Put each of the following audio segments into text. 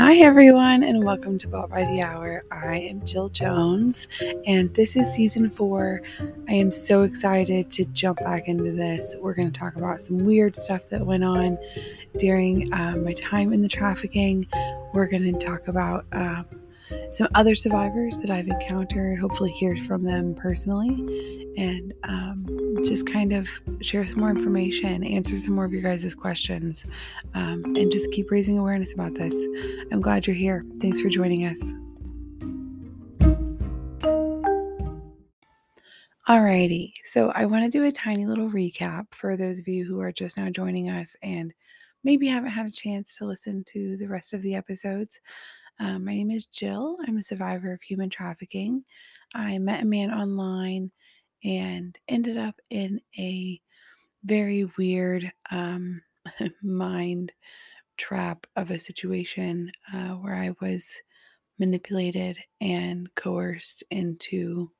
Hi, everyone, and welcome to Bought by the Hour. I am Jill Jones, and this is season four. I am so excited to jump back into this. We're going to talk about some weird stuff that went on during uh, my time in the trafficking. We're going to talk about um, some other survivors that I've encountered, hopefully, hear from them personally, and um, just kind of share some more information, answer some more of your guys' questions, um, and just keep raising awareness about this. I'm glad you're here. Thanks for joining us. Alrighty, so I want to do a tiny little recap for those of you who are just now joining us and maybe haven't had a chance to listen to the rest of the episodes. Um, my name is Jill. I'm a survivor of human trafficking. I met a man online and ended up in a very weird um, mind trap of a situation uh, where I was manipulated and coerced into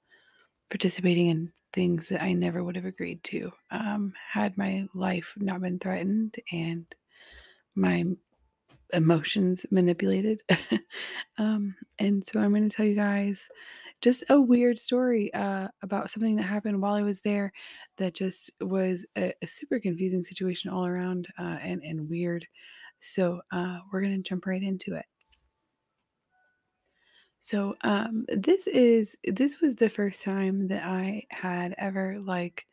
participating in things that I never would have agreed to. Um, had my life not been threatened and my emotions manipulated. um, and so I'm going to tell you guys just a weird story uh, about something that happened while I was there that just was a, a super confusing situation all around uh, and, and weird. So uh, we're going to jump right into it. So um, this is this was the first time that I had ever like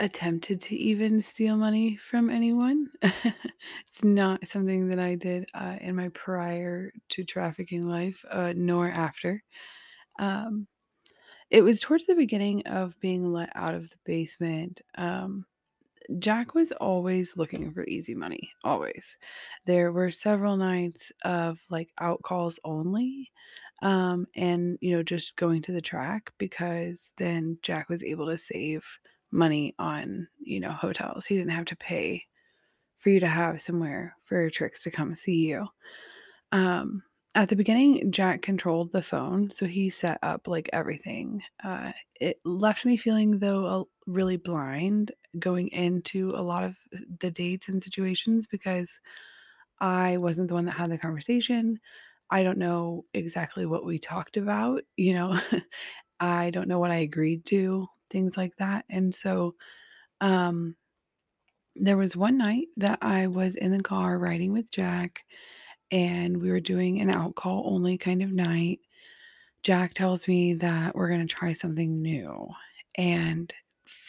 attempted to even steal money from anyone. it's not something that I did uh, in my prior to trafficking life, uh, nor after. Um, it was towards the beginning of being let out of the basement. Um, Jack was always looking for easy money, always. There were several nights of like out calls only. Um, and you know, just going to the track because then Jack was able to save money on, you know, hotels. He didn't have to pay for you to have somewhere for tricks to come see you. Um, at the beginning, Jack controlled the phone, so he set up like everything. Uh, it left me feeling though really blind going into a lot of the dates and situations because I wasn't the one that had the conversation. I don't know exactly what we talked about, you know. I don't know what I agreed to things like that. And so um there was one night that I was in the car riding with Jack and we were doing an out call only kind of night. Jack tells me that we're going to try something new. And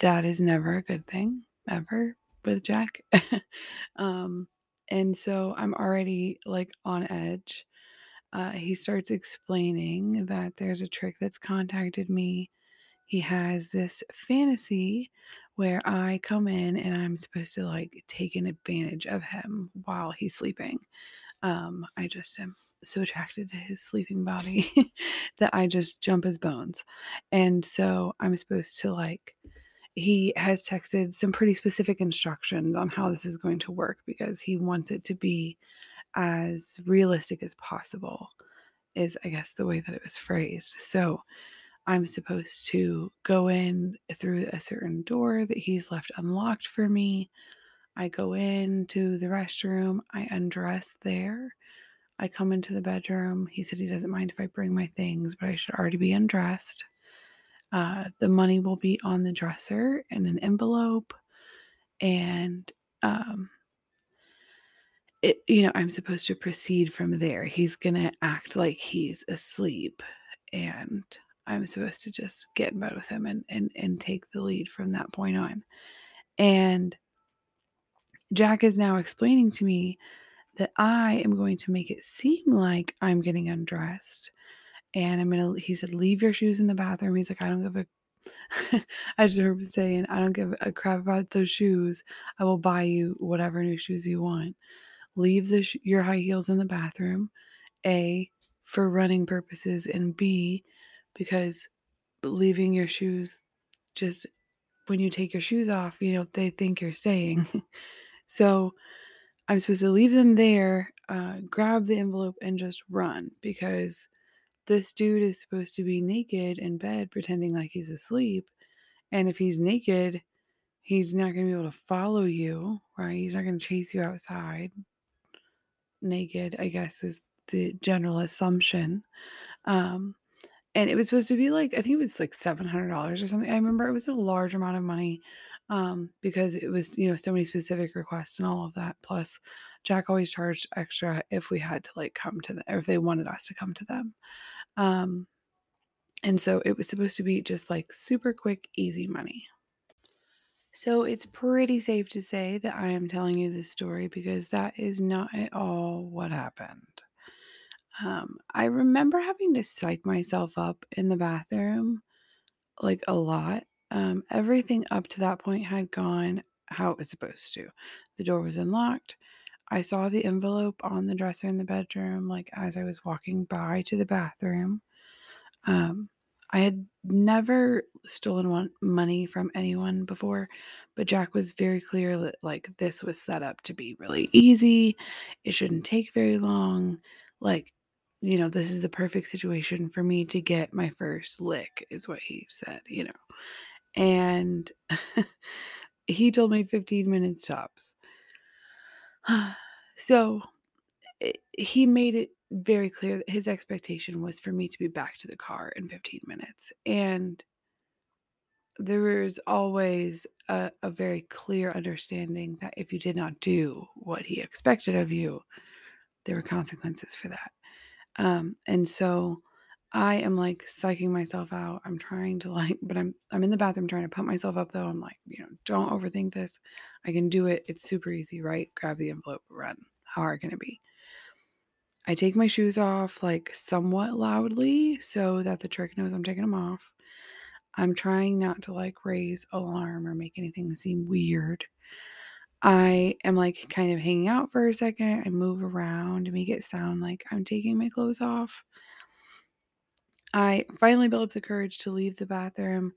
that is never a good thing ever with Jack. um and so I'm already like on edge. Uh, he starts explaining that there's a trick that's contacted me he has this fantasy where I come in and I'm supposed to like take an advantage of him while he's sleeping. Um, I just am so attracted to his sleeping body that I just jump his bones. And so I'm supposed to like he has texted some pretty specific instructions on how this is going to work because he wants it to be as realistic as possible is I guess the way that it was phrased. So I'm supposed to go in through a certain door that he's left unlocked for me. I go into the restroom, I undress there. I come into the bedroom. He said he doesn't mind if I bring my things, but I should already be undressed. Uh, the money will be on the dresser in an envelope. And, um, it, you know, I'm supposed to proceed from there. He's going to act like he's asleep. And I'm supposed to just get in bed with him and and and take the lead from that point on. And Jack is now explaining to me that I am going to make it seem like I'm getting undressed. And I'm gonna he said, leave your shoes in the bathroom. He's like, I don't give a I just heard him saying, I don't give a crap about those shoes. I will buy you whatever new shoes you want. Leave the sh- your high heels in the bathroom. A for running purposes and B because leaving your shoes just when you take your shoes off, you know, they think you're staying. so I'm supposed to leave them there, uh, grab the envelope, and just run because this dude is supposed to be naked in bed pretending like he's asleep. And if he's naked, he's not going to be able to follow you, right? He's not going to chase you outside. naked, I guess, is the general assumption. Um, and it was supposed to be like I think it was like $700 or something. I remember it was a large amount of money, um, because it was, you know, so many specific requests and all of that. Plus, Jack always charged extra if we had to, like, come to the or if they wanted us to come to them. Um, and so it was supposed to be just, like, super quick, easy money. So it's pretty safe to say that I am telling you this story because that is not at all what happened. Um, I remember having to psych myself up in the bathroom, like, a lot. Um, everything up to that point had gone how it was supposed to. The door was unlocked. I saw the envelope on the dresser in the bedroom, like, as I was walking by to the bathroom. Um, I had never stolen one money from anyone before, but Jack was very clear that, like, this was set up to be really easy. It shouldn't take very long. Like, you know, this is the perfect situation for me to get my first lick, is what he said, you know. And he told me 15 minutes tops. so i- he made it very clear that his expectation was for me to be back to the car in 15 minutes. And there was always a, a very clear understanding that if you did not do what he expected of you, there were consequences for that. Um, and so I am like psyching myself out. I'm trying to like, but I'm I'm in the bathroom trying to pump myself up though. I'm like, you know, don't overthink this. I can do it. It's super easy, right? Grab the envelope, run. How hard can it be? I take my shoes off like somewhat loudly so that the trick knows I'm taking them off. I'm trying not to like raise alarm or make anything seem weird. I am like kind of hanging out for a second. I move around to make it sound like I'm taking my clothes off. I finally build up the courage to leave the bathroom.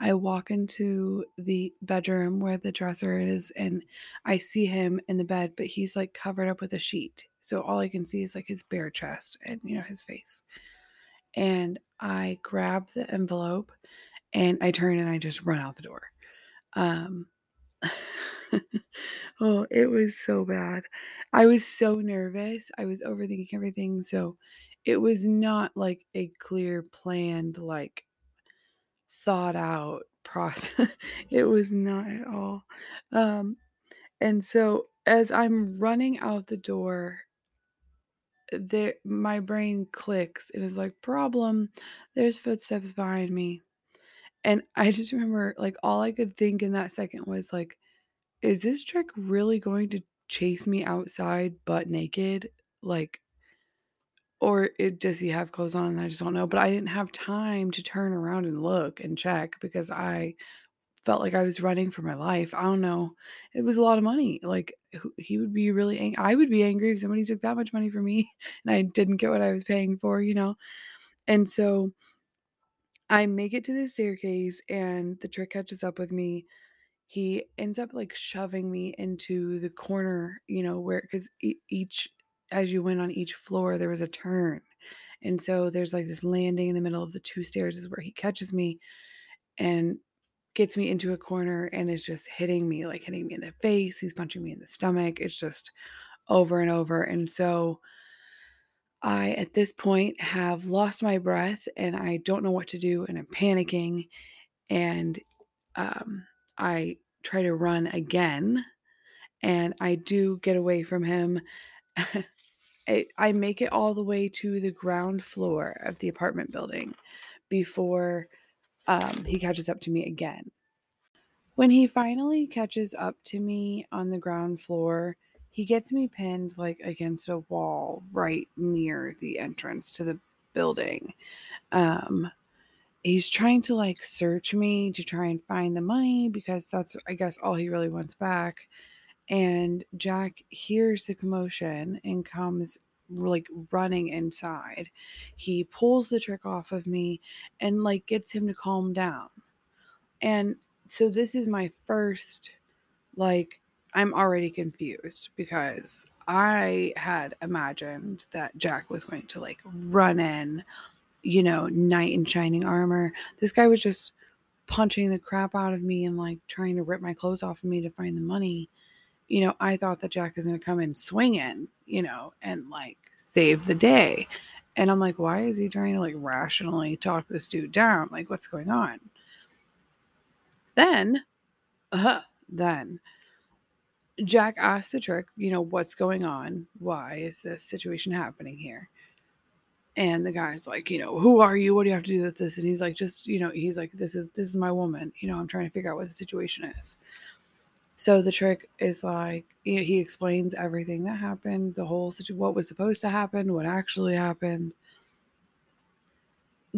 I walk into the bedroom where the dresser is and I see him in the bed, but he's like covered up with a sheet. So all I can see is like his bare chest and, you know, his face. And I grab the envelope and I turn and I just run out the door. Um, oh, it was so bad. I was so nervous. I was overthinking everything. So it was not like a clear, planned, like thought out process. it was not at all. Um, and so as I'm running out the door, there my brain clicks and is like, problem, there's footsteps behind me. And I just remember like all I could think in that second was like, is this trick really going to chase me outside butt naked? Like, or it does he have clothes on? I just don't know. But I didn't have time to turn around and look and check because I felt like I was running for my life. I don't know. It was a lot of money. Like he would be really ang- I would be angry if somebody took that much money from me and I didn't get what I was paying for, you know. And so I make it to the staircase and the trick catches up with me. He ends up like shoving me into the corner, you know, where cuz each as you went on each floor there was a turn. And so there's like this landing in the middle of the two stairs is where he catches me and gets me into a corner and is just hitting me, like hitting me in the face. He's punching me in the stomach. It's just over and over. And so I, at this point, have lost my breath and I don't know what to do and I'm panicking. And um, I try to run again and I do get away from him. I, make it all the way to the ground floor of the apartment building before um, he catches up to me again. When he finally catches up to me on the ground floor, he gets me pinned like against a wall right near the entrance to the building. Um, he's trying to like search me to try and find the money because that's, I guess, all he really wants back. And Jack hears the commotion and comes like running inside. He pulls the trick off of me and like gets him to calm down. And so this is my first like I'm already confused because I had imagined that Jack was going to like run in, you know, knight in shining armor. This guy was just punching the crap out of me and like trying to rip my clothes off of me to find the money. you know, I thought that Jack was going to come in swinging, you know, and like save the day. And I'm like, why is he trying to like rationally talk this dude down? Like, what's going on? Then, uh, then Jack asked the trick, you know, what's going on? Why is this situation happening here? And the guy's like, you know, who are you? What do you have to do with this? And he's like, just, you know, he's like, this is this is my woman. You know, I'm trying to figure out what the situation is. So the trick is like he explains everything that happened, the whole situation, what was supposed to happen, what actually happened.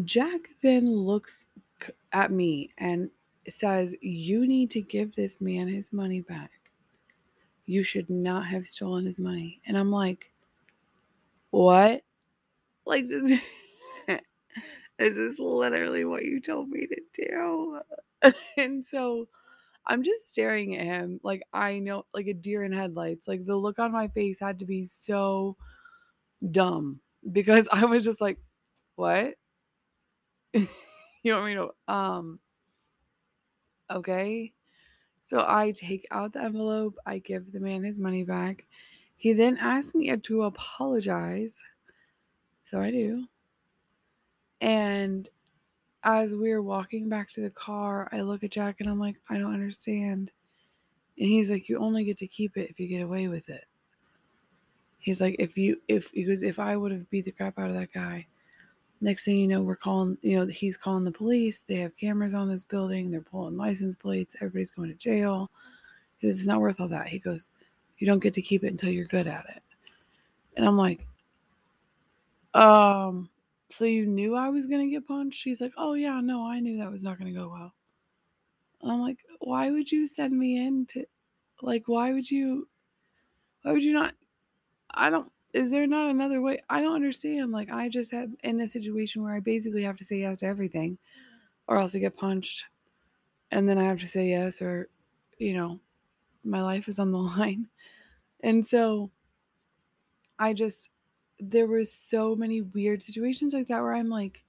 Jack then looks at me and says, "You need to give this man his money back. You should not have stolen his money." And I'm like, "What?" Like this, this is literally what you told me to do. and so I'm just staring at him like I know like a deer in headlights. Like the look on my face had to be so dumb because I was just like, "What?" you want me to um okay. So I take out the envelope, I give the man his money back. He then asks me to apologize so I do. And as we're walking back to the car, I look at Jack and I'm like, I don't understand. And he's like, You only get to keep it if you get away with it. He's like, if you if he goes, if I would have beat the crap out of that guy, next thing you know, we're calling, you know, he's calling the police. They have cameras on this building, they're pulling license plates, everybody's going to jail. It's not worth all that. He goes, You don't get to keep it until you're good at it. And I'm like, um, so you knew I was gonna get punched? She's like, Oh yeah, no, I knew that was not gonna go well. And I'm like, why would you send me in to like why would you why would you not I don't is there not another way? I don't understand. Like I just had in a situation where I basically have to say yes to everything or else I get punched. And then I have to say yes or you know, my life is on the line. And so I just there were so many weird situations like that where I'm like,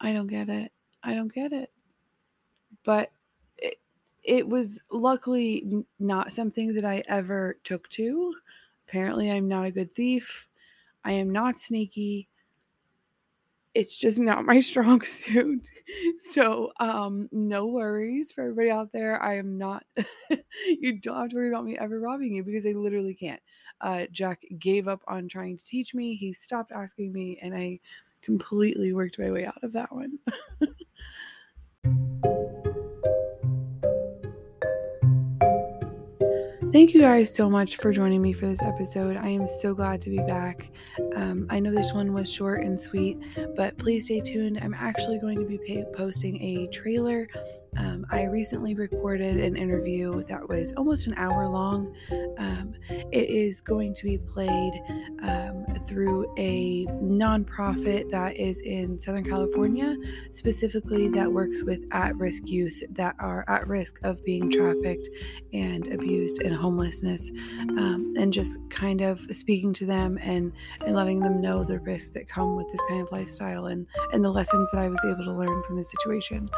I don't get it. I don't get it. But it, it was luckily not something that I ever took to. Apparently, I'm not a good thief. I am not sneaky it's just not my strong suit. So, um, no worries for everybody out there. I am not, you don't have to worry about me ever robbing you because I literally can't. Uh, Jack gave up on trying to teach me. He stopped asking me, and I completely worked my way out of that one. Thank you guys so much for joining me for this episode. I am so glad to be back. Um, I know this one was short and sweet, but please stay tuned. I'm actually going to be posting a trailer. Um, I recently recorded an interview that was almost an hour long. Um, it is going to be played um, through a nonprofit that is in Southern California, specifically that works with at risk youth that are at risk of being trafficked and abused and homelessness, um, and just kind of speaking to them and, and letting them know the risks that come with this kind of lifestyle and, and the lessons that I was able to learn from this situation.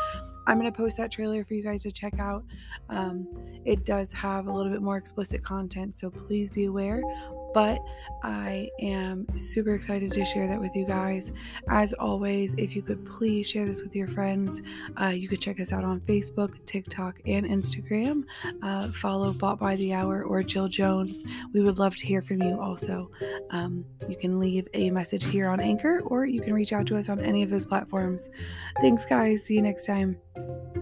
I'm going to post that trailer for you guys to check out. Um, it does have a little bit more explicit content, so please be aware but I am super excited to share that with you guys. As always, if you could please share this with your friends, uh, you could check us out on Facebook, TikTok, and Instagram. Uh, follow Bought by the Hour or Jill Jones. We would love to hear from you also. Um, you can leave a message here on Anchor or you can reach out to us on any of those platforms. Thanks, guys. See you next time. Thank you